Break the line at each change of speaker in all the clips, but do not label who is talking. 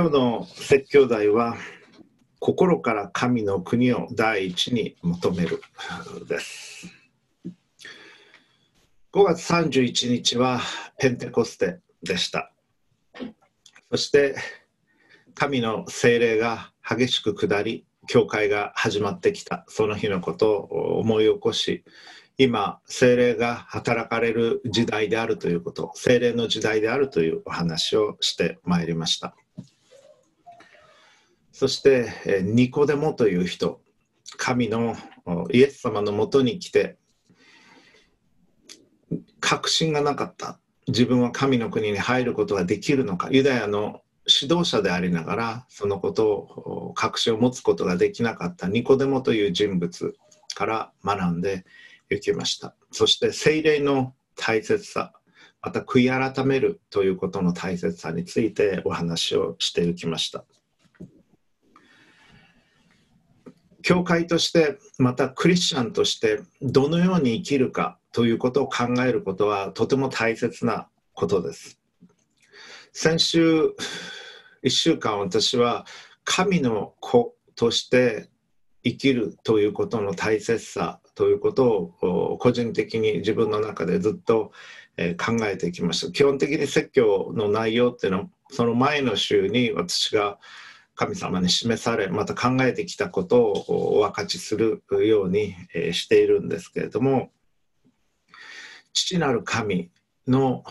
今日の説教題は心から神の国を第一に求めるです。5月31日はペンテコステでした。そして神の精霊が激しく下り教会が始まってきた。その日のことを思い起こし今精霊が働かれる時代であるということ精霊の時代であるというお話をしてまいりました。そしてニコデモという人神のイエス様のもとに来て確信がなかった。自分は神の国に入ることができるのか。ユダヤの指導者でありながらそのことを確信を持つことができなかった。ニコデモという人物から学んでいきました。そして聖霊の大切さまた悔い改めるということの大切さについてお話をしていきました。教会としてまたクリスチャンとしてどのように生きるかということを考えることはとても大切なことです。先週1週間私は神の子として生きるということの大切さということを個人的に自分の中でずっと考えてきました。基本的に説教の内容っていうのはその前の週に私が神様に示されまた考えてきたことをお分かちするようにしているんですけれども父なる神の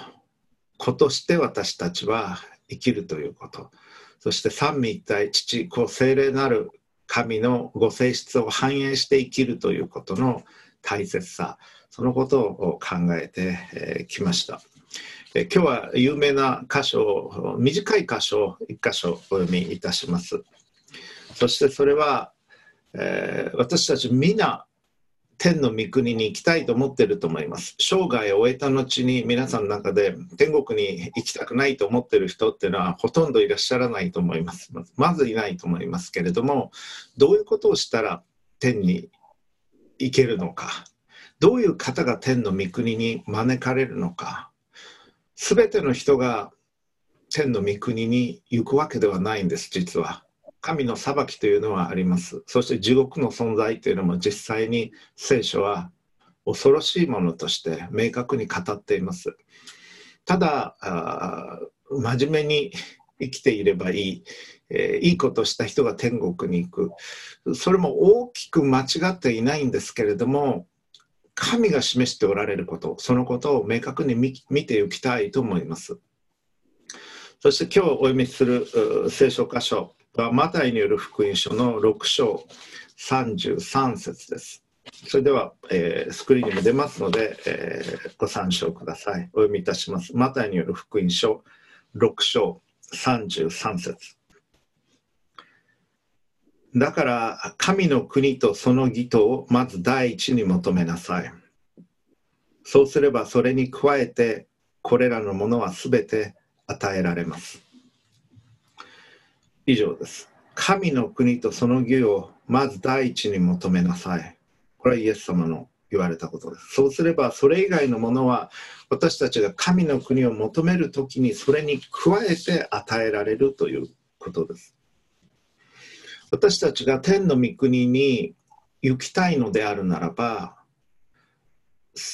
子として私たちは生きるということそして三位一体父子精霊なる神のご性質を反映して生きるということの大切さそのことを考えてきました。え今日は有名な箇所を短い箇所を1箇所お読みいたします。そしてそれは、えー、私たち皆天の御国に行きたいと思ってると思います。生涯を終えた後に皆さんの中で天国に行きたくないと思ってる人っていうのはほとんどいらっしゃらないと思います。まずいないと思いますけれどもどういうことをしたら天に行けるのか。どういう方が天の御国に招かれるのか。すべての人が天の御国に行くわけではないんです、実は。神の裁きというのはあります。そして地獄の存在というのも実際に聖書は恐ろしいものとして明確に語っています。ただ、真面目に生きていればいい、えー、いいことした人が天国に行く。それも大きく間違っていないんですけれども、神が示しておられること、そのことを明確に見ていきたいと思います。そして今日お読みする聖書箇所は、マタイによる福音書の6章33節です。それでは、えー、スクリーンにも出ますので、えー、ご参照ください。お読みいたします。マタイによる福音書6章33節だから神の国とその義とをまず第一に求めなさい。そうすればそれに加えてこれらのものはすべて与えられます。以上です。神の国とその義をまず第一に求めなさい。これはイエス様の言われたことです。そうすればそれ以外のものは私たちが神の国を求めるときにそれに加えて与えられるということです。私たちが天の御国に行きたいのであるならば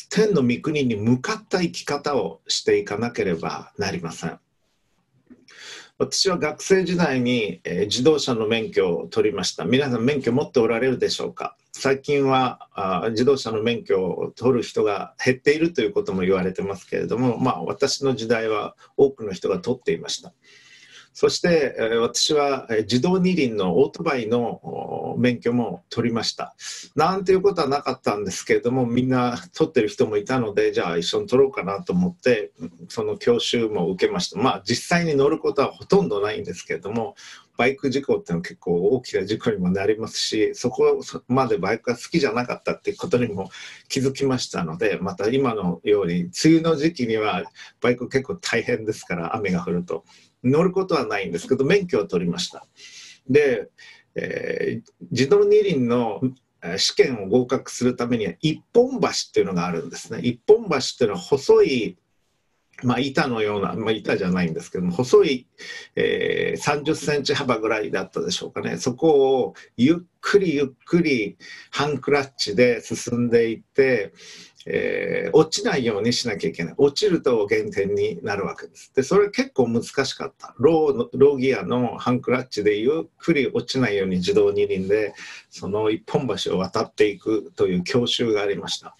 天の御国に向かった生き方をしていかなければなりません。私は学生時代に、えー、自動車の免許を取りました。皆さん免許持っておられるでしょうか？最近はあ自動車の免許を取る人が減っているということも言われてますけれどもまあ私の時代は多くの人が取っていました。そして、私は自動二輪のオートバイの免許も取りました。なんていうことはなかったんですけれども、みんな取ってる人もいたので、じゃあ一緒に取ろうかなと思って、その教習も受けました。まあ実際に乗ることはほとんどないんですけれども、バイク事故っていうのは結構大きな事故にもなりますし、そこまでバイクが好きじゃなかったっていうことにも気づきましたので、また今のように、梅雨の時期にはバイク結構大変ですから、雨が降ると。乗ることはないんですけど免許を取りました。で、えー、自動二輪の試験を合格するためには一本橋っていうのがあるんですね。一本橋っていうのは細いまあ、板のような、まあ、板じゃないんですけども細い、えー、30センチ幅ぐらいだったでしょうかね。そこをゆっくりゆっくりハンクラッチで進んでいって、えー、落ちないようにしなきゃいけない落ちると減点になるわけですでそれ結構難しかったローロギアのハンクラッチでゆっくり落ちないように自動二輪でその一本橋を渡っていくという教習がありました。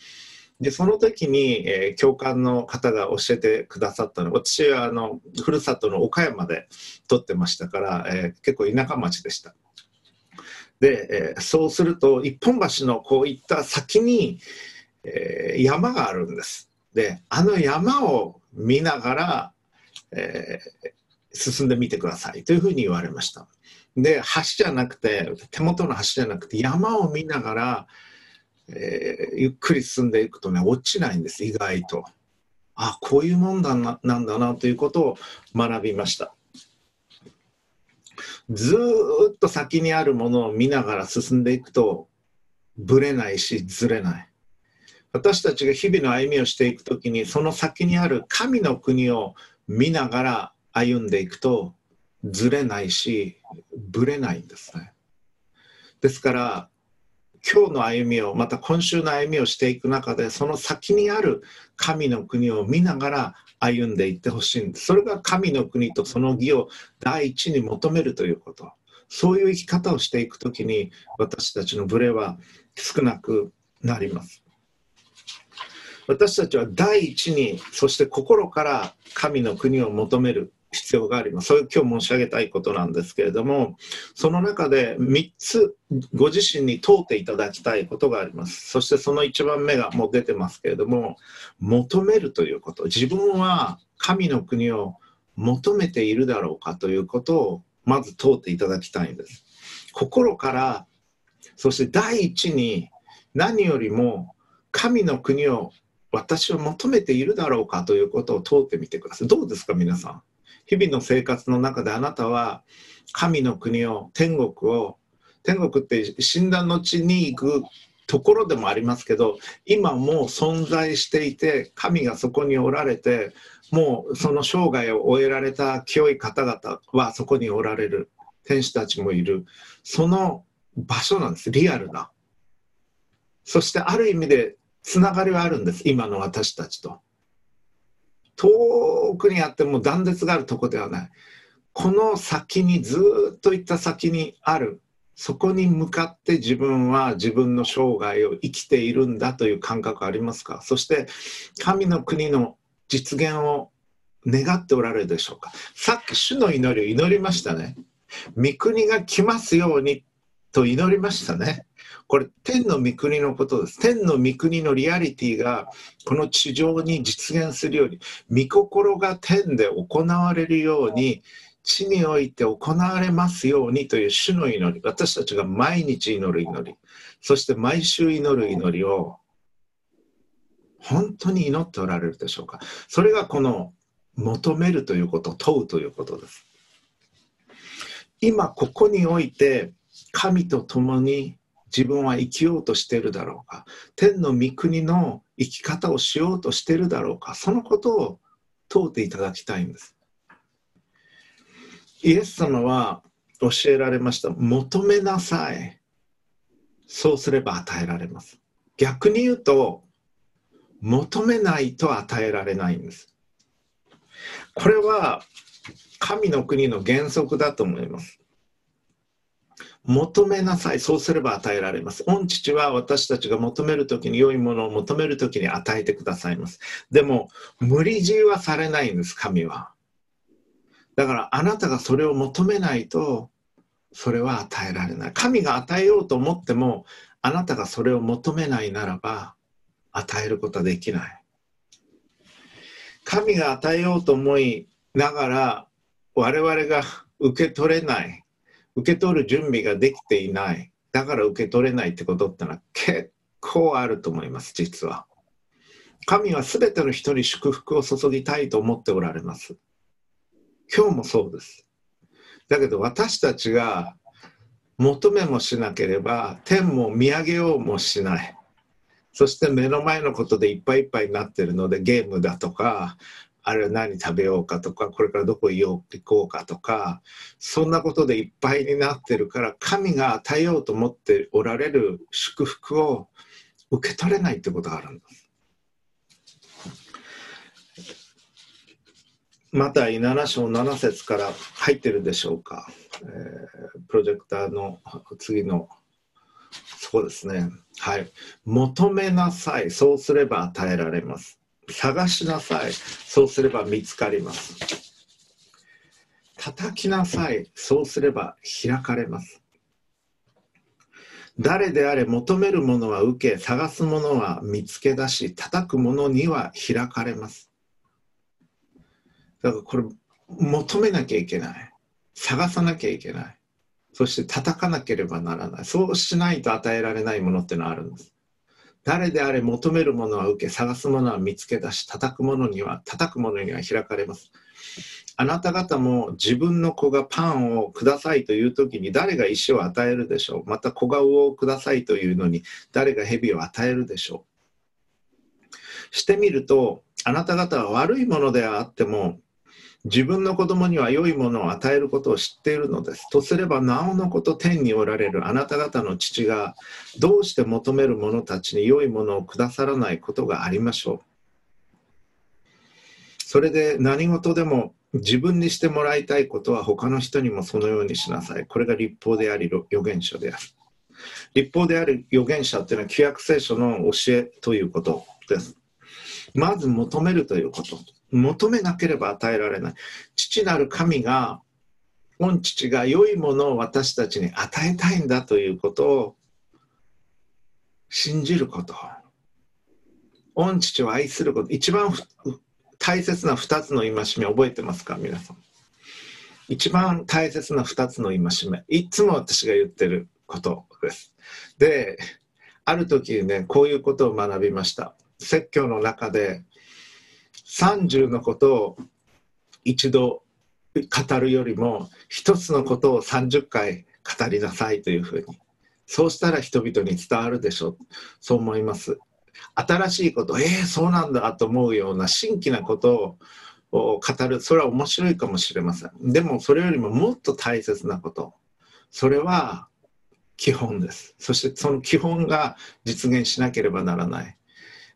でその時に、えー、教官の方が教えてくださったの私はあのふるさとの岡山で撮ってましたから、えー、結構田舎町でした。で、え、そうすると一本橋のこういった先に、え山があるんです。であの山を見ながら、え進んでみてくださいというふうに言われました。で橋じゃなくて手元の橋じゃなくて山を見ながらえー、ゆっくり進んでいくとね落ちないんです意外とあこういうもんだななんだなということを学びましたずっと先にあるものを見ながら進んでいくとぶれないしずれない私たちが日々の歩みをしていくときにその先にある神の国を見ながら歩んでいくとずれないしぶれないんですね。ですから今日の歩みをまた今週の歩みをしていく中でその先にある神の国を見ながら歩んでいってほしいんです。それが神の国とその義を第一に求めるということ。そういう生き方をしていくときに私たちのブレは少なくなります。私たちは第一にそして心から神の国を求める必要があります。それ今日申し上げたいことなんですけれども、その中で3つご自身に問うていただきたいことがあります。そしてその1番目がもう出てますけれども、求めるということ。自分は神の国を求めているだろうかということをまず問うていただきたいんです。心から、そして第一に何よりも神の国を私は求めているだろうかということを問うてみてください。どうですか、皆さん。日々の生活の中であなたは神の国を天国を天国って死んだ後に行くところでもありますけど今もう存在していて神がそこにおられてもうその生涯を終えられた清い方々はそこにおられる天使たちもいるその場所なんですリアルなそしてある意味でつながりはあるんです今の私たちと。遠くにあっても断絶があるとこではない。この先にずっと行った先にある。そこに向かって自分は自分の生涯を生きているんだという感覚ありますか？そして神の国の実現を願っておられるでしょうか？さっき主の祈りを祈りましたね。御国が来ますようにと祈りましたね。これ天の御国のことです。天の御国のリアリティがこの地上に実現するように御心が天で行われるように地において行われますようにという主の祈り。私たちが毎日祈る祈り。そして毎週祈る祈りを本当に祈っておられるでしょうか。それがこの求めるということ問うということです。今ここにおいて神と共に自分は生きようとしているだろうか。天の御国の生き方をしようとしているだろうか。そのことを問うていただきたいんです。イエス様は教えられました。求めなさい。そうすれば与えられます。逆に言うと求めないと与えられないんです。これは神の国の原則だと思います。求めなさい。そうすれば与えられます。御父は私たちが求めるときに良いものを求めるときに与えてくださいます。でも、無理強いはされないんです、神は。だからあなたがそれを求めないと、それは与えられない。神が与えようと思っても、あなたがそれを求めないならば、与えることはできない。神が与えようと思いながら、我々が受け取れない。受け取る準備ができていない。だから受け取れないってことってのは結構あると思います実は。神は全ての人に祝福を注ぎたいと思っておられます。今日もそうです。だけど私たちが求めもしなければ天も見上げようもしない。そして目の前のことでいっぱいいっぱいになってるのでゲームだとかあるいは何食べようかとかこれからどこ行こうかとかそんなことでいっぱいになってるから神が与えようと思っておられる祝福を受け取れないってことがあるんです。マタイ7章7節から入ってるでしょうか、えー、プロジェクターの次のそこですね。はい。求めなさい。そうすれば与えられます。探しなさい。そうすれば見つかります。叩きなさい。そうすれば開かれます。誰であれ求めるものは受け探すものは見つけ出し叩くものには開かれます。だからこれ求めなきゃいけない。探さなきゃいけない。そして叩かなければならない。そうしないと与えられないものってのはあるんです。誰であれ求めるものは受け探すものは見つけ出し叩くものには叩くものには開かれます。あなた方も自分の子がパンをくださいという時に誰が石を与えるでしょう。また子が魚をくださいというのに誰が蛇を与えるでしょう。してみるとあなた方は悪いものであっても自分の子供には良いものを与えることを知っているのです。とすれば、なおのこと天におられるあなた方の父が、どうして求める者たちに良いものをくださらないことがありましょう。それで何事でも自分にしてもらいたいことは他の人にもそのようにしなさい。これが立法であり預言書である。立法である預言者っていうのは旧約聖書の教えということです。まず求めるということ。求めなければ与えられない。父なる神が、御父が良いものを私たちに与えたいんだということを信じること。御父を愛すること。一番大切な2つの戒め覚えてますか？皆さん。一番大切な2つの戒め。いつも私が言ってることです。で、ある時ね、こういうことを学びました。説教の中で30のことを一度語るよりも一つのことを30回語りなさいというふうにそうしたら人々に伝わるでしょう。そう思います。新しいことえー、そうなんだと思うような新規なことを語る。それは面白いかもしれません。でもそれよりももっと大切なこと。それは基本です。そしてその基本が実現しなければならない。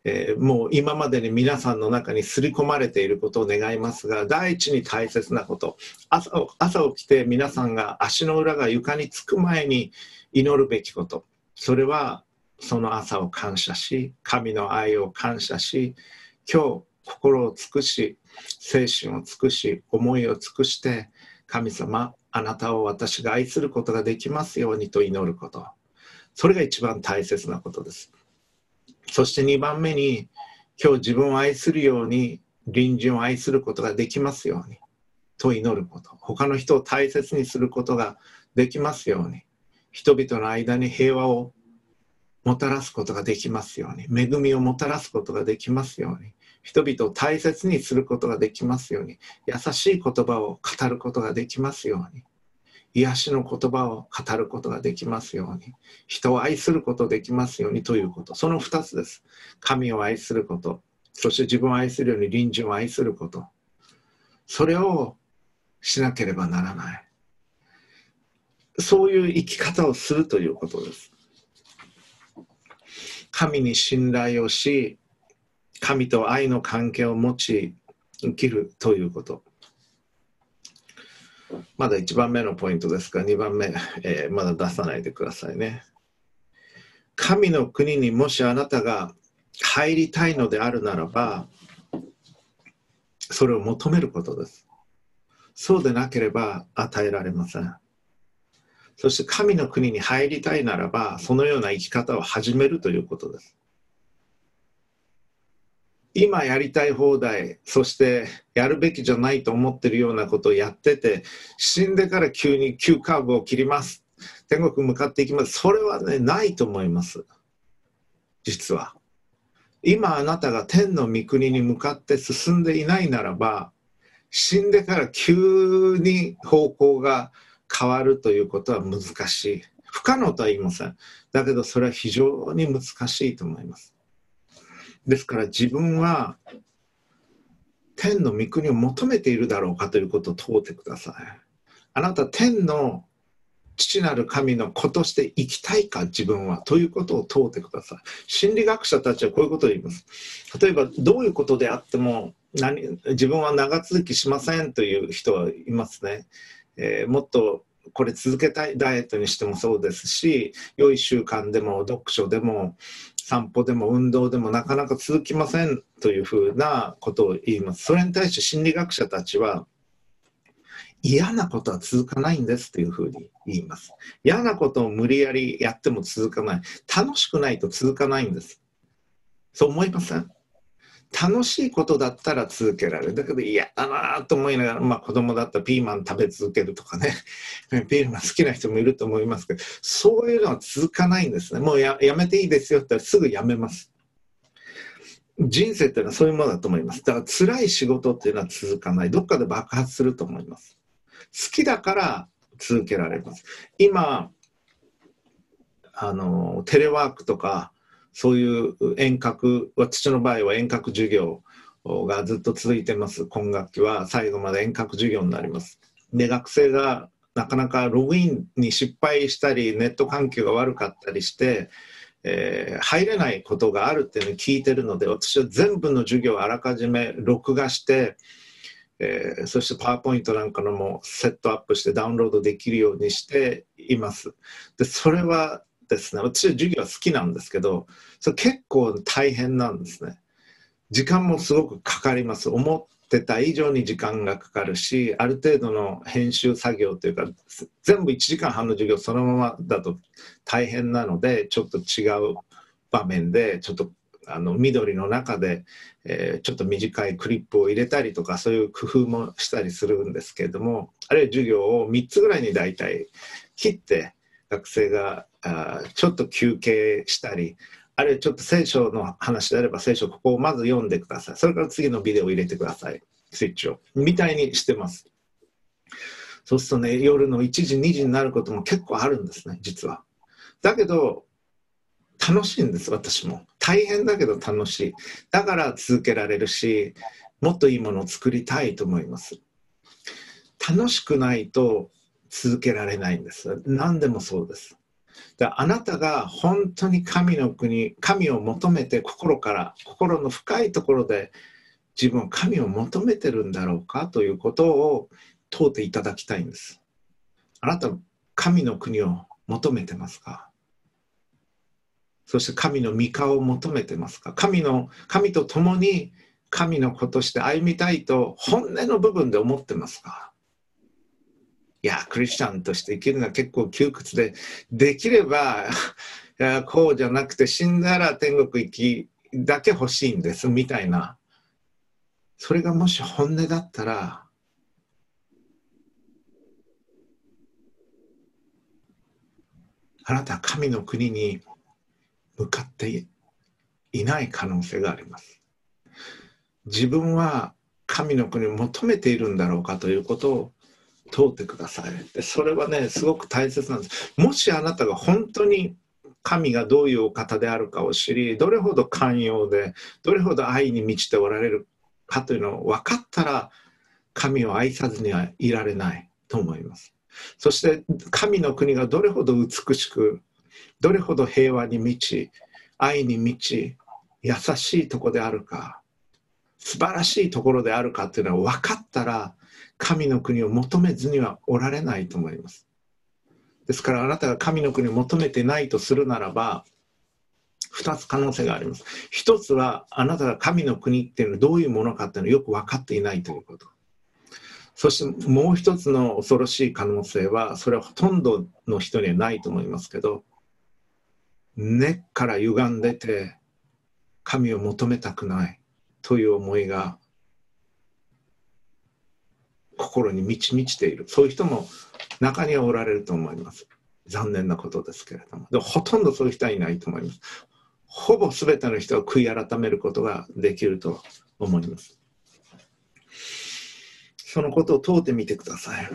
えー、もう今までに皆さんの中に刷り込まれていることを願いますが第一に大切なこと。朝朝起きて皆さんが足の裏が床につく前に祈るべきこと。それはその朝を感謝し神の愛を感謝し今日心を尽くし精神を尽くし思いを尽くして神様あなたを私が愛することができますようにと祈ること。それが一番大切なことです。そして2番目に、今日自分を愛するように、隣人を愛することができますように、と祈ること。他の人を大切にすることができますように。人々の間に平和をもたらすことができますように。恵みをもたらすことができますように。人々を大切にすることができますように。優しい言葉を語ることができますように。癒しの言葉を語ることができますように。人を愛することできますようにということ。その2つです。神を愛すること。そして自分を愛するように隣人を愛すること。それをしなければならない。そういう生き方をするということです。神に信頼をし神と愛の関係を持ち生きるということ。まだ1番目のポイントですが、2番目、えー、まだ出さないでくださいね。神の国にもしあなたが入りたいのであるならば、それを求めることです。そうでなければ与えられません。そして神の国に入りたいならば、そのような生き方を始めるということです。今やりたい放題そしてやるべきじゃないと思ってるようなことをやってて死んでから急に急カーブを切ります。天国向かっていきます。それはねないと思います。実は。今あなたが天の御国に向かって進んでいないならば死んでから急に方向が変わるということは難しい。不可能とは言いません。だけどそれは非常に難しいと思います。ですから自分は天の御国を求めているだろうかということを問うてください。あなた天の父なる神の子として生きたいか自分はということを問うてください。心理学者たちはこういうことを言います。例えばどういうことであっても何自分は長続きしませんという人はいますね。えー、もっとこれ続けたいダイエットにしてもそうですし良い習慣でも読書でも散歩でも運動でもなかなか続きませんというふうなことを言います。それに対して心理学者たちは嫌なことは続かないんですというふうに言います。嫌なことを無理やりやっても続かない。楽しくないと続かないんです。そう思いません？楽しいことだったら続けられる。だけど嫌だなと思いながら、まあ子供だったらピーマン食べ続けるとかね、ピーマン好きな人もいると思いますけど、そういうのは続かないんですね。もうやめていいですよって言ったらすぐやめます。人生っていうのはそういうものだと思います。だから辛い仕事っていうのは続かない。どっかで爆発すると思います。好きだから続けられます。今、あの、テレワークとか、そういう遠隔、私の場合は遠隔授業がずっと続いてます。今学期は最後まで遠隔授業になります。で、学生がなかなかログインに失敗したり、ネット環境が悪かったりして、えー、入れないことがあるっていうのを聞いてるので、私は全部の授業をあらかじめ録画して、えー、そしてパワーポイントなんかのもセットアップしてダウンロードできるようにしています。で、それはですね、私は授業は好きなんですけど、それ結構大変なんですね。時間もすごくかかります。思ってた以上に時間がかかるし、ある程度の編集作業というか、全部1時間半の授業そのままだと大変なので、ちょっと違う場面で、ちょっとあの緑の中で、えー、ちょっと短いクリップを入れたりとかそういう工夫もしたりするんですけれどもあるいは授業を3つぐらいに大体切って学生があちょっと休憩したり、あるいはちょっと聖書の話であれば聖書ここをまず読んでください。それから次のビデオを入れてください。スイッチを。みたいにしてます。そうするとね、夜の1時、2時になることも結構あるんですね、実は。だけど、楽しいんです、私も。大変だけど楽しい。だから続けられるし、もっといいものを作りたいと思います。楽しくないと続けられないんです。何でもそうです。であなたが本当に神の国、神を求めて心から、心の深いところで自分は神を求めてるんだろうかということを問うていただきたいんです。あなた、神の国を求めてますか？そして神の御顔を求めてますか？神の、神と共に神の子として歩みたいと本音の部分で思ってますか？いや、クリスチャンとして生きるのは結構窮屈で、できれば、いやこうじゃなくて死んだら天国行きだけ欲しいんですみたいな。それがもし本音だったら、あなたは神の国に向かっていない可能性があります。自分は神の国を求めているんだろうかということを通ってください。でそれはねすごく大切なんです。もしあなたが本当に神がどういうお方であるかを知りどれほど寛容でどれほど愛に満ちておられるかというのを分かったら神を愛さずにはいられないと思います。そして神の国がどれほど美しくどれほど平和に満ち愛に満ち優しいとこであるか素晴らしいところであるかというのは分かったら神の国を求めずにはおられないと思います。ですからあなたが神の国を求めてないとするならば、2つ可能性があります。1つはあなたが神の国っていうのはどういうものかっていうのをよく分かっていないということ。そしてもう一つの恐ろしい可能性は、それはほとんどの人にはないと思いますけど、根っから歪んでて、神を求めたくないという思いが心に満ち満ちている。そういう人も中にはおられると思います。残念なことですけれども。でもほとんどそういう人はいないと思います。ほぼ全ての人は悔い改めることができると思います。そのことを問うてみてください。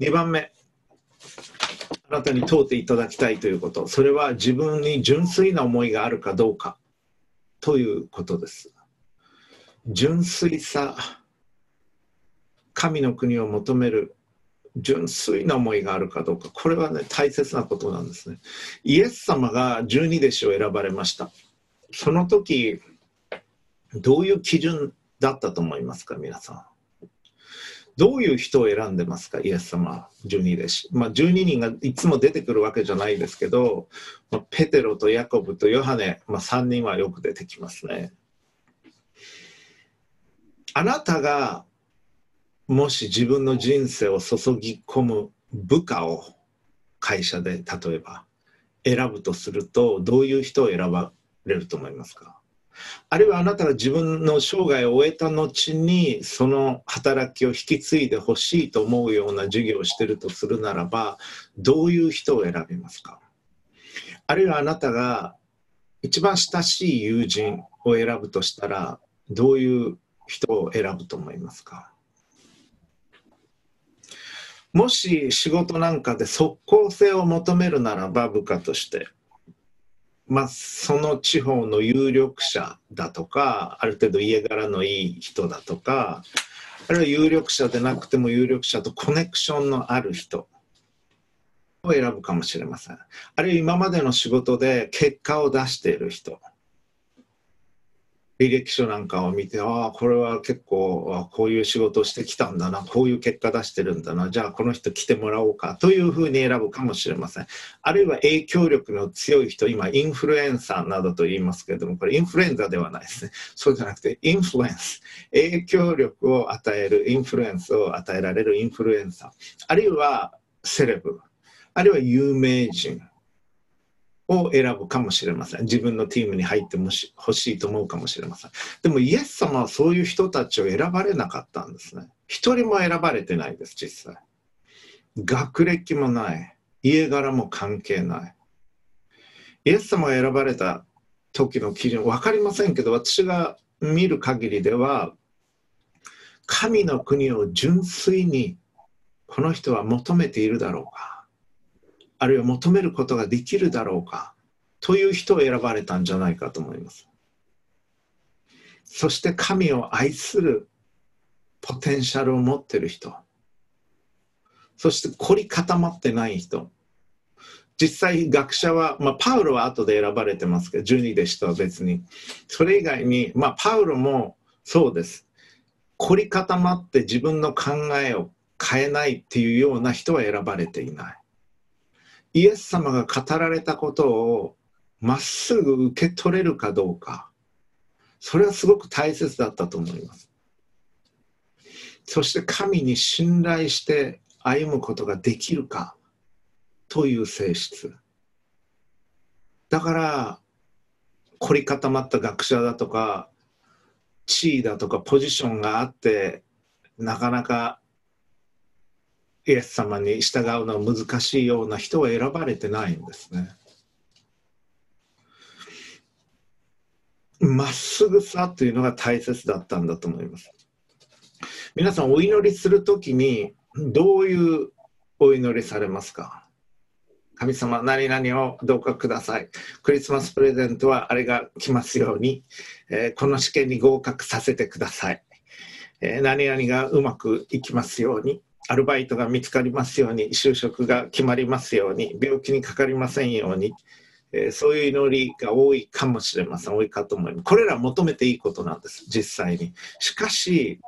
2番目。あなたに問うていただきたいということ。それは自分に純粋な思いがあるかどうかということです。純粋さ神の国を求める純粋な思いがあるかどうかこれはね大切なことなんですね。イエス様が十二弟子を選ばれました。その時どういう基準だったと思いますか皆さん？どういう人を選んでますかイエス様十二弟子、まあ、12人がいつも出てくるわけじゃないですけど、まあ、ペテロとヤコブとヨハネ、まあ、3人はよく出てきますね。あなたがもし自分の人生を注ぎ込む部下を会社で例えば選ぶとするとどういう人を選ばれると思いますか？あるいはあなたが自分の生涯を終えた後にその働きを引き継いでほしいと思うような授業をしてるとするならばどういう人を選びますか？あるいはあなたが一番親しい友人を選ぶとしたらどういう人を選ぶと思いますか？もし仕事なんかで即効性を求めるならば部下として、まあ、その地方の有力者だとかある程度家柄のいい人だとかあるいは有力者でなくても有力者とコネクションのある人を選ぶかもしれません。あるいは今までの仕事で結果を出している人。履歴書なんかを見てああこれは結構こういう仕事をしてきたんだなこういう結果出してるんだなじゃあこの人来てもらおうかというふうに選ぶかもしれません。あるいは影響力の強い人今インフルエンサーなどと言いますけれどもこれインフルエンザではないですね。そうじゃなくてインフルエンス。影響力を与えるインフルエンスを与えられるインフルエンサー。あるいはセレブ。あるいは有名人。を選ぶかもしれません。自分のチームに入ってほしいと思うかもしれません。でもイエス様はそういう人たちを選ばれなかったんですね。一人も選ばれてないです、実際。学歴もない。家柄も関係ない。イエス様が選ばれた時の基準、分かりませんけど、私が見る限りでは、神の国を純粋にこの人は求めているだろうか。あるいは求めることができるだろうかという人を選ばれたんじゃないかと思います。そして神を愛するポテンシャルを持ってる人。そして凝り固まってない人。実際学者は、まあ、パウロは後で選ばれてますけど、12弟子とは別に。それ以外に、まあ、パウロもそうです。凝り固まって自分の考えを変えないっていうような人は選ばれていない。イエス様が語られたことをまっすぐ受け取れるかどうか。それはすごく大切だったと思います。そして神に信頼して歩むことができるか。という性質。だから凝り固まった学者だとか地位だとかポジションがあってなかなかイエス様に従うのは難しいような人は選ばれてないんですね。まっすぐさというのが大切だったんだと思います。皆さんお祈りするときにどういうお祈りされますか？神様何々をどうかください。クリスマスプレゼントはあれが来ますように、えー、この試験に合格させてください。えー、何々がうまくいきますように。アルバイトが見つかりますように就職が決まりますように病気にかかりませんように、えー、そういう祈りが多いかもしれません。多いかと思います。これら求めていいことなんです実際に。しかし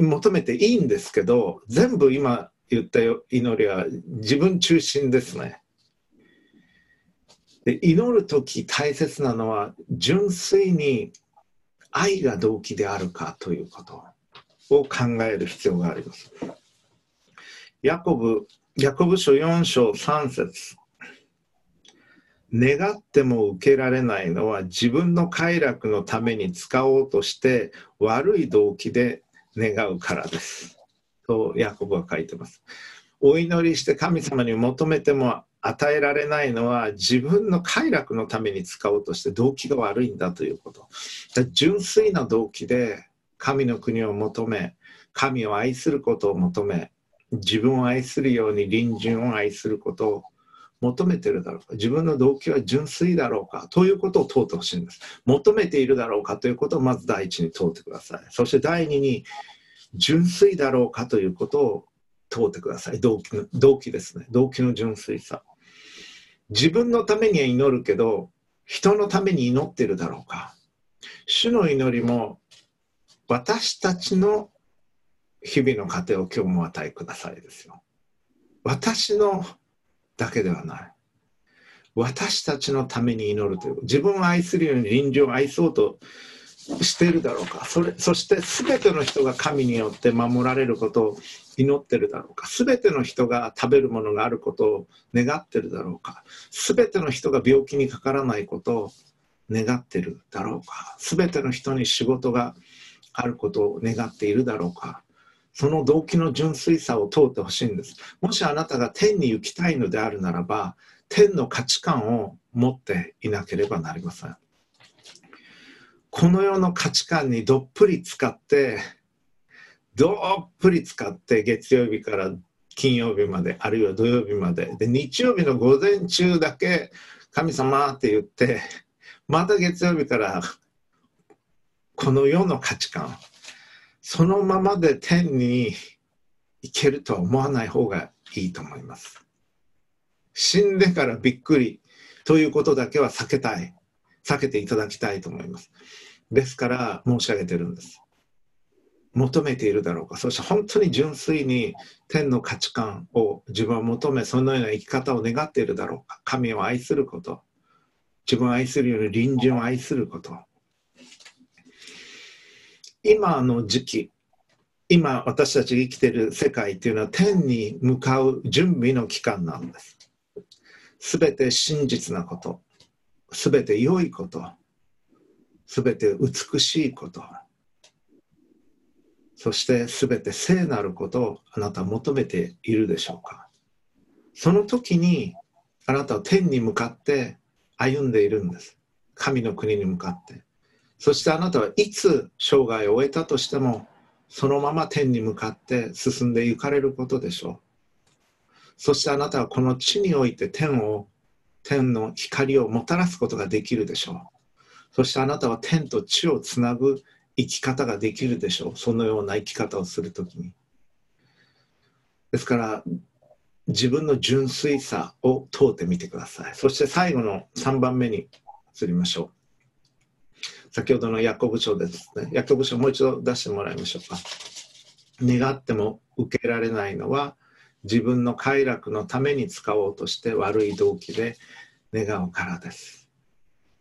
求めていいんですけど全部今言った祈りは自分中心ですね。で祈る時大切なのは純粋に愛が動機であるかということ。を考える必要があります。ヤコブ、ヤコブ書4章3節願っても受けられないのは自分の快楽のために使おうとして悪い動機で願うからです。とヤコブは書いてます。お祈りして神様に求めても与えられないのは自分の快楽のために使おうとして動機が悪いんだということ。純粋な動機で神の国を求め神を愛することを求め自分を愛するように隣人を愛することを求めてるだろうか。自分の動機は純粋だろうか。ということを問うてほしいんです。求めているだろうかということをまず第一に問うてください。そして第二に純粋だろうかということを問うてください。動機の動機ですね。動機の純粋さ。自分のためには祈るけど人のために祈ってるだろうか。主の祈りも私たちの日々の糧を今日も与えくださいですよ。私のだけではない。私たちのために祈るという。自分を愛するように臨場を愛そうとしているだろうか。それそして全ての人が神によって守られることを祈ってるだろうか。全ての人が食べるものがあることを願ってるだろうか。全ての人が病気にかからないことを願ってるだろうか。全ての人に仕事があることを願っているだろうか。その動機の純粋さを問うてほしいんです。もしあなたが天に行きたいのであるならば天の価値観を持っていなければなりません。この世の価値観にどっぷり使ってどっぷり使って月曜日から金曜日まであるいは土曜日まで。で日曜日の午前中だけ神様って言ってまた月曜日からこの世の価値観そのままで天に行けるとは思わない方がいいと思います。死んでからびっくりということだけは避けたい。避けていただきたいと思います。ですから申し上げてるんです。求めているだろうか、そして本当に純粋に天の価値観を自分は求め、そのような生き方を願っているだろうか、神を愛すること、自分を愛するように隣人を愛すること。今の時期、今私たち生きてる世界っていうのは天に向かう準備の期間なんです。すべて真実なこと、すべて良いこと、すべて美しいことそしてすべて聖なることをあなたは求めているでしょうか。その時にあなたは天に向かって歩んでいるんです。神の国に向かって。そしてあなたはいつ生涯を終えたとしてもそのまま天に向かって進んで行かれることでしょう。そしてあなたはこの地において天を天の光をもたらすことができるでしょう。そしてあなたは天と地をつなぐ生き方ができるでしょう。そのような生き方をするときに。ですから自分の純粋さを問うてみてください。そして最後の3番目に移りましょう。先ほどのヤコブ書ですねヤコブ書もう一度出してもらいましょうか。願っても受けられないのは自分の快楽のために使おうとして悪い動機で願うからです。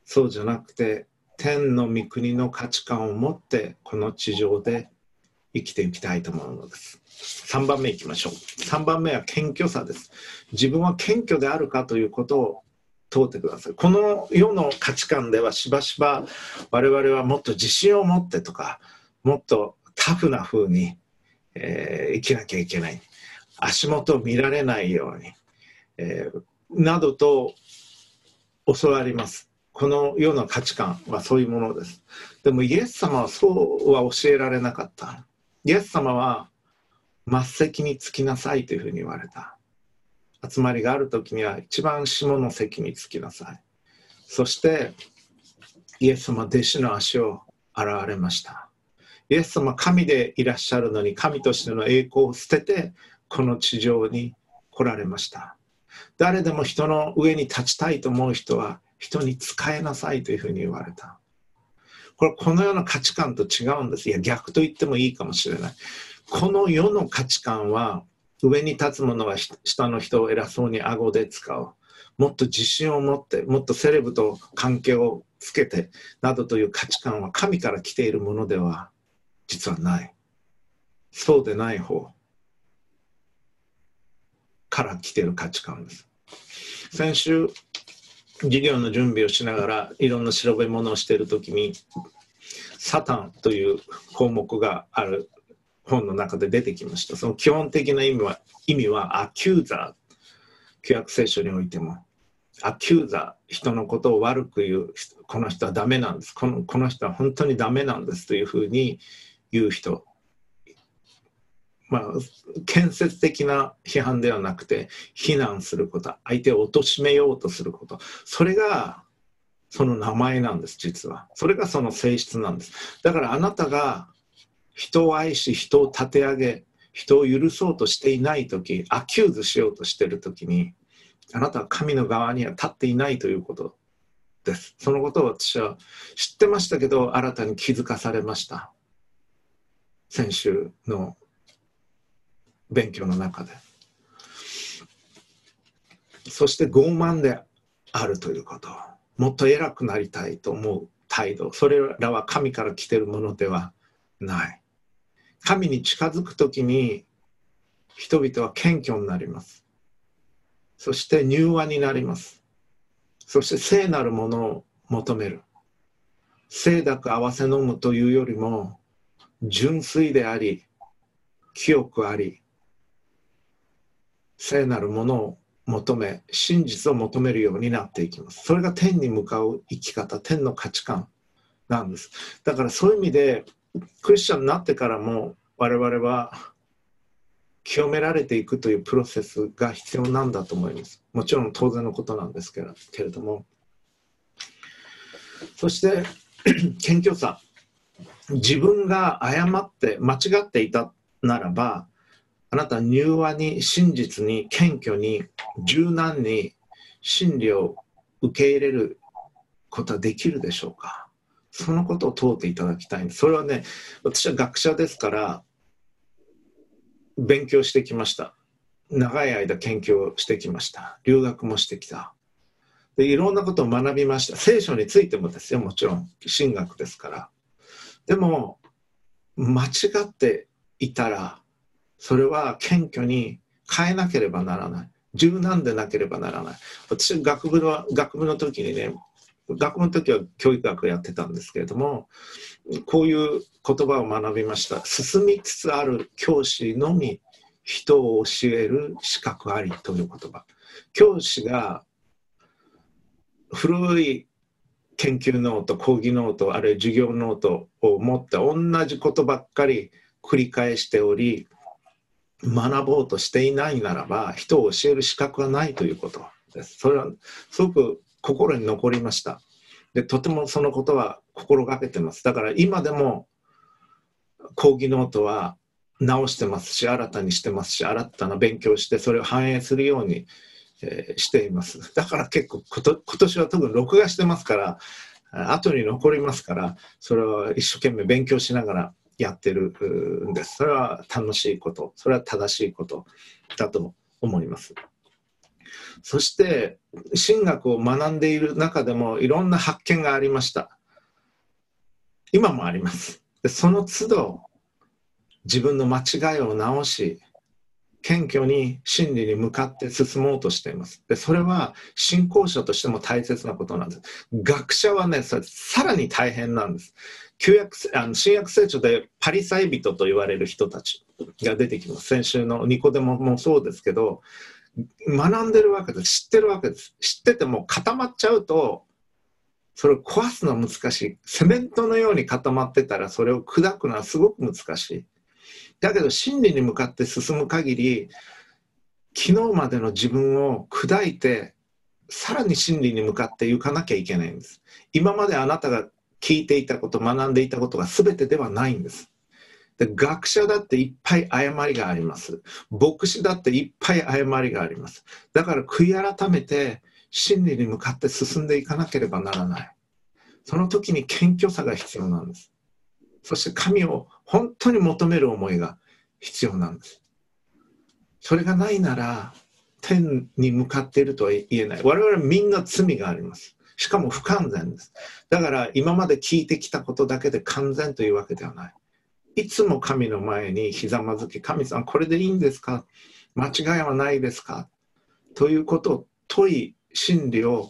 そうじゃなくて天の御国の価値観を持ってこの地上で生きていきたいと思うのです。3番目いきましょう。3番目は謙虚さです。自分は謙虚であるかということを問うてくださいこの世の価値観ではしばしば我々はもっと自信を持ってとかもっとタフな風に、えー、生きなきゃいけない足元を見られないように、えー、などと教わりますこのような価値観はそういうものです。でもイエス様はそうは教えられなかった。イエス様は末席につきなさいというふうに言われた。集まりがある時には一番下の席につきなさい。そしてイエス様弟子の足を洗われました。イエス様神でいらっしゃるのに神としての栄光を捨ててこの地上に来られました。誰でも人の上に立ちたいと思う人は人に使えなさいというふうに言われた。これこのような価値観と違うんです。いや逆と言ってもいいかもしれない。この世の価値観は上に立つ者は下の人を偉そうに顎で使う。もっと自信を持って、もっとセレブと関係をつけて、などという価値観は神から来ているものでは実はない。そうでない方から来ている価値観です。先週授業の準備をしながらいろんな調べ物をしている時にサタンという項目がある本の中で出てきました。その基本的な意味は意味はアキューザー旧約聖書においても。アキューザー人のことを悪く言うこの人はダメなんです。このこの人は本当にダメなんですというふうに言う人。まあ、建設的な批判ではなくて非難すること。相手を貶めようとすること。それがその名前なんです実は。それがその性質なんです。だからあなたが人を愛し人を立て上げ人を許そうとしていない時 accuse しようとしている時にあなたは神の側には立っていないということです。そのことを私は知ってましたけど新たに気づかされました。先週の勉強の中で。そして傲慢であるということ。もっと偉くなりたいと思う態度。それらは神から来てるものではない。神に近づく時に人々は謙虚になります。そして柔和になります。そして聖なるものを求める。清濁合わせ飲むというよりも純粋であり清くあり聖なるものを求め真実を求めるようになっていきます。それが天に向かう生き方天の価値観なんです。だからそういう意味でクリスチャンになってからも我々は清められていくというプロセスが必要なんだと思います。もちろん当然のことなんですけれどもそして 謙虚さ。自分が誤って間違っていたならばあなたは柔和に真実に謙虚に柔軟に真理を受け入れることはできるでしょうか？そのことを問うていただきたい。それはね私は学者ですから勉強してきました。長い間研究をしてきました。留学もしてきた。でいろんなことを学びました。聖書についてもですよ。もちろん神学ですから。でも間違っていたらそれは謙虚に変えなければならない。柔軟でなければならない。私学部の学部の時にね学部の時は教育学やってたんですけれどもこういう言葉を学びました。進みつつある教師のみ人を教える資格ありという言葉。教師が古い研究ノート講義ノートあるいは授業ノートを持って同じことばっかり繰り返しており学ぼうとしていないならば人を教える資格はないということです。それはすごく心に残りましたでとてもそのことは心がけてますだから今でも講義ノートは直してますし新たにしてますし新たな勉強してそれを反映するように、えー、していますだから結構今年は特に録画してますから後に残りますからそれを一生懸命勉強しながらやってるんです。それは楽しいこと、それは正しいことだと思います。そして神学を学んでいる中でもいろんな発見がありました。今もあります。でその都度自分の間違いを直し謙虚に真理に向かって進もうとしています。でそれは信仰者としても大切なことなんです。学者はね、さらに大変なんです。旧約あの新約聖書でパリサイ人と言われる人たちが出てきます。先週のニコデモもそうですけど、学んでるわけです。知ってるわけです。知ってても固まっちゃうと、それを壊すのは難しい。セメントのように固まってたら、それを砕くのはすごく難しい。だけど、真理に向かって進む限り、昨日までの自分を砕いて、さらに真理に向かって行かなきゃいけないんです。今まであなたが聞いていたこと学んでいたことが全てではないんですで学者だっていっぱい誤りがあります。牧師だっていっぱい誤りがあります。だから悔い改めて真理に向かって進んでいかなければならない。その時に謙虚さが必要なんです。そして神を本当に求める思いが必要なんです。それがないなら天に向かっているとは言えない。我々みんな罪があります。しかも不完全です。だから今まで聞いてきたことだけで完全というわけではない。いつも神の前にひざまずき、神さん、これでいいんですか？間違いはないですか？ということを問い、真理を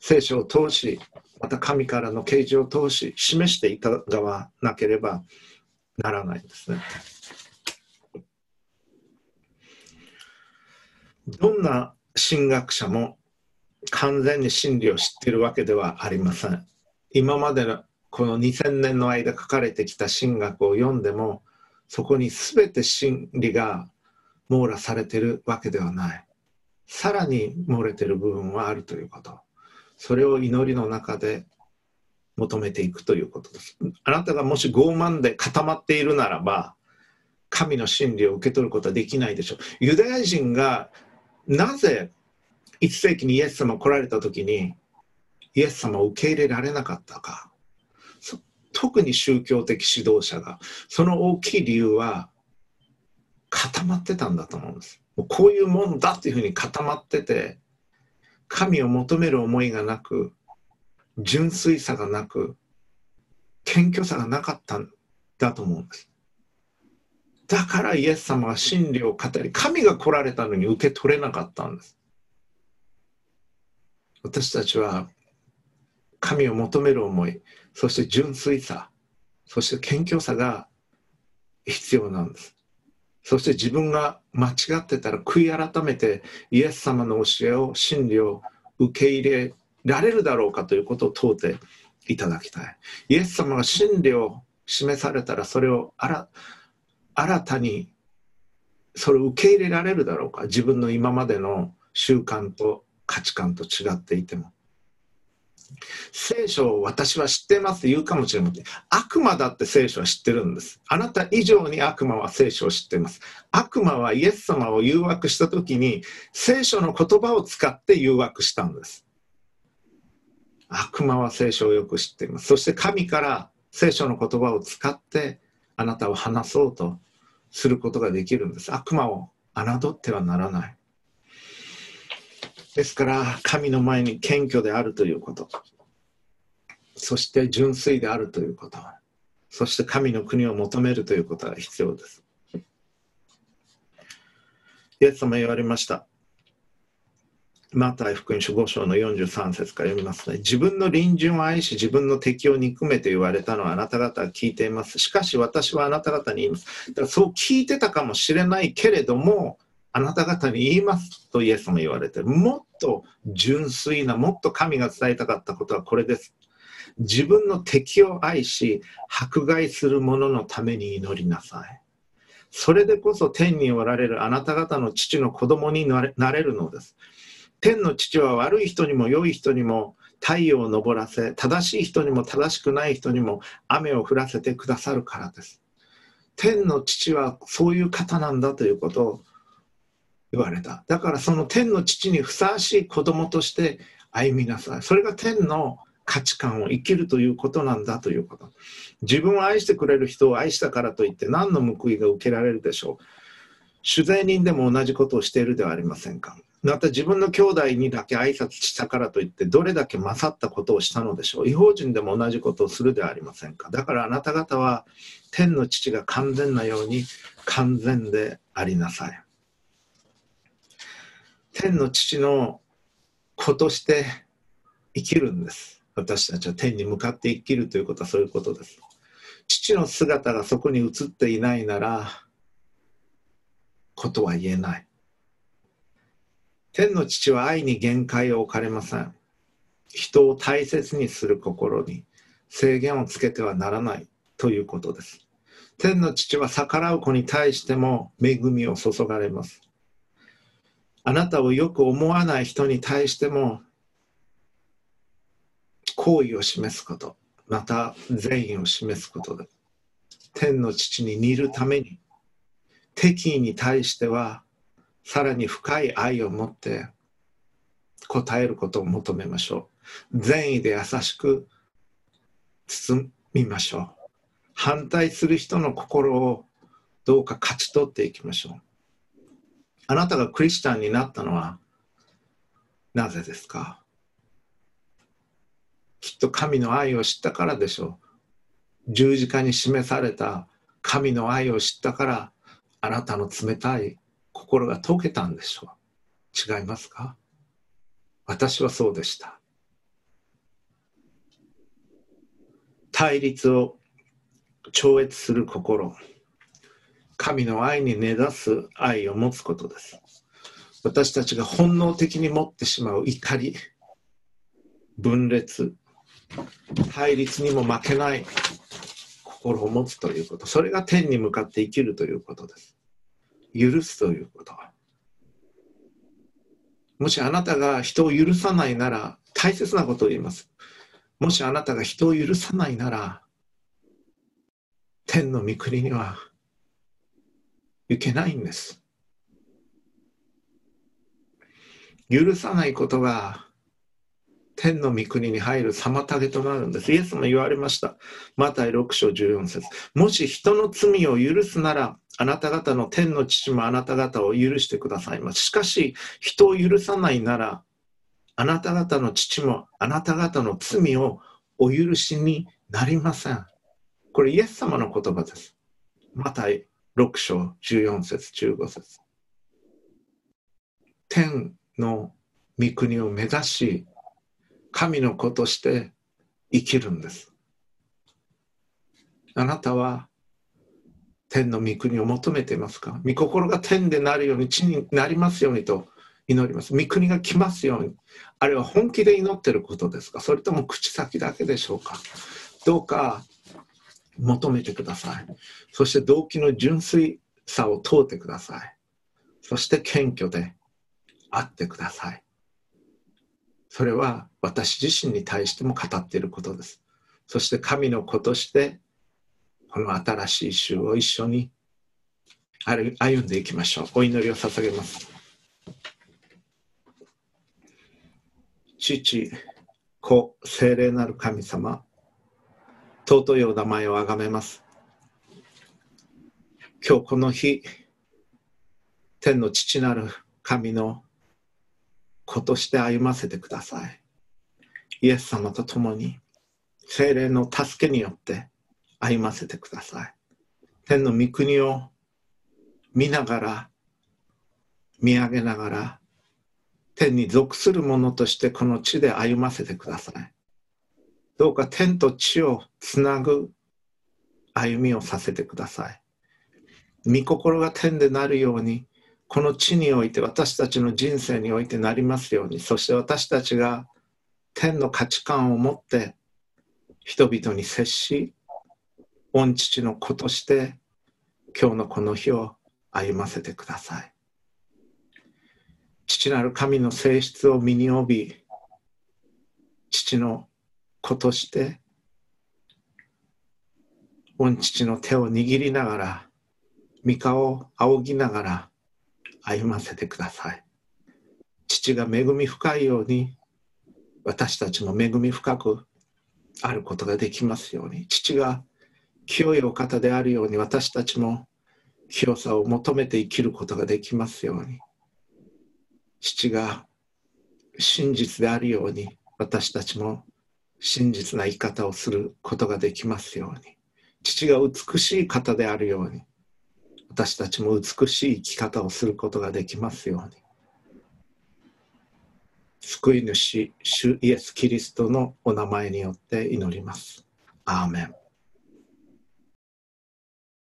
聖書を通し、また神からの啓示を通し、示していかがわなければならないんですね。どんな神学者も完全に真理を知っているわけではありません。今までのこの2000年の間書かれてきた神学を読んでもそこに全て真理が網羅されてるわけではない。さらに漏れてる部分はあるということ。それを祈りの中で求めていくということです。あなたがもし傲慢で固まっているならば神の真理を受け取ることはできないでしょう。ユダヤ人がなぜ1世紀にイエス様来られた時にイエス様を受け入れられなかったか。特に宗教的指導者がその大きい理由は固まってたんだと思うんです。もうこういうもんだっていうふうに固まってて神を求める思いがなく純粋さがなく謙虚さがなかったんだと思うんです。だからイエス様は真理を語り神が来られたのに受け取れなかったんです。私たちは神を求める思いそして純粋さそして謙虚さが必要なんです。そして自分が間違ってたら悔い改めてイエス様の教えを真理を受け入れられるだろうかということを問うていただきたい。イエス様が真理を示されたらそれを新たにそれを受け入れられるだろうか。自分の今までの習慣と価値観と違っていても。聖書を私は知ってますと言うかもしれません。悪魔だって聖書は知ってるんです。あなた以上に悪魔は聖書を知っています。悪魔はイエス様を誘惑した時に聖書の言葉を使って誘惑したんです。悪魔は聖書をよく知っています。そして神から聖書の言葉を使ってあなたを話そうとすることができるんです。悪魔を侮ってはならない。ですから神の前に謙虚であるということそして純粋であるということそして神の国を求めるということが必要ですイエス様言われましたマタイ福音書5章の43節から読みますね。自分の隣人を愛し、自分の敵を憎めと言われたのはあなた方は聞いています。しかし私はあなた方に言います。だからそう聞いてたかもしれないけれども、あなた方に言いますとイエスも言われてもっと純粋なもっと神が伝えたかったことはこれです。自分の敵を愛し迫害する者のために祈りなさい。それでこそ天におられるあなた方の父の子供になれるのです。天の父は悪い人にも良い人にも太陽を昇らせ正しい人にも正しくない人にも雨を降らせてくださるからです。天の父はそういう方なんだということを言われた。だからその天の父にふさわしい子供として歩みなさい。それが天の価値観を生きるということなんだということ。自分を愛してくれる人を愛したからといって何の報いが受けられるでしょう。取材人でも同じことをしているではありませんか。また自分の兄弟にだけ挨拶したからといってどれだけ勝ったことをしたのでしょう。違法人でも同じことをするではありませんか。だからあなた方は天の父が完全なように完全でありなさい。天の父の子として生きるんです。私たちは天に向かって生きるということはそういうことです。父の姿がそこに映っていないならことは言えない。天の父は愛に限界を置かれません。人を大切にする心に制限をつけてはならないということです。天の父は逆らう子に対しても恵みを注がれます。あなたをよく思わない人に対しても好意を示すこと。また善意を示すことで天の父に似るために敵意に対してはさらに深い愛を持って答えることを求めましょう。善意で優しく包みましょう。反対する人の心をどうか勝ち取っていきましょう。あなたがクリスチャンになったのはなぜですか？きっと神の愛を知ったからでしょう。十字架に示された神の愛を知ったからあなたの冷たい心が溶けたんでしょう。違いますか？私はそうでした。対立を超越する心。神の愛に根ざす愛を持つことです。私たちが本能的に持ってしまう怒り、分裂、対立にも負けない心を持つということ、それが天に向かって生きるということです。許すということ。もしあなたが人を許さないなら、大切なことを言います。もしあなたが人を許さないなら、天の御国には行けないんです。許さないことが天の御国に入る妨げとなるんです。イエスも言われました。マタイ6章14節もし人の罪を許すなら、あなた方の天の父もあなた方を許してくださいます。しかし、人を許さないなら、あなた方の父もあなた方の罪をお許しになりません。これイエス様の言葉です。マタイ6章14節15節天の御国を目指し神の子として生きるんです。あなたは天の御国を求めていますか？御心が天でなるように地になりますようにと祈ります。御国が来ますように。あれは本気で祈ってることですか？それとも口先だけでしょうか？どうか求めてください。そして動機の純粋さを問うてください。そして謙虚であってください。それは私自身に対しても語っていることです。そして神の子としてこの新しい週を一緒に歩んでいきましょう。お祈りを捧げます。父、子、聖霊なる神様、尊いお名前をあがめます。今日この日、天の父なる神の子として歩ませてください。イエス様と共に精霊の助けによって歩ませてください。天の御国を見ながら、見上げながら、天に属するものとしてこの地で歩ませてください。どうか天と地をつなぐ歩みをさせてください。御心が天でなるようにこの地において私たちの人生においてなりますようにそして私たちが天の価値観を持って人々に接し御父の子として今日のこの日を歩ませてください父なる神の性質を身に帯び父の子として御父の手を握りながら三顔を仰ぎながら歩ませてください。父が恵み深いように私たちも恵み深くあることができますように。父が清いお方であるように私たちも清さを求めて生きることができますように。父が真実であるように私たちも真実な生き方をすることができますように。父が美しい方であるように。私たちも美しい生き方をすることができますように。救い主主イエス・キリストのお名前によって祈ります。アーメン。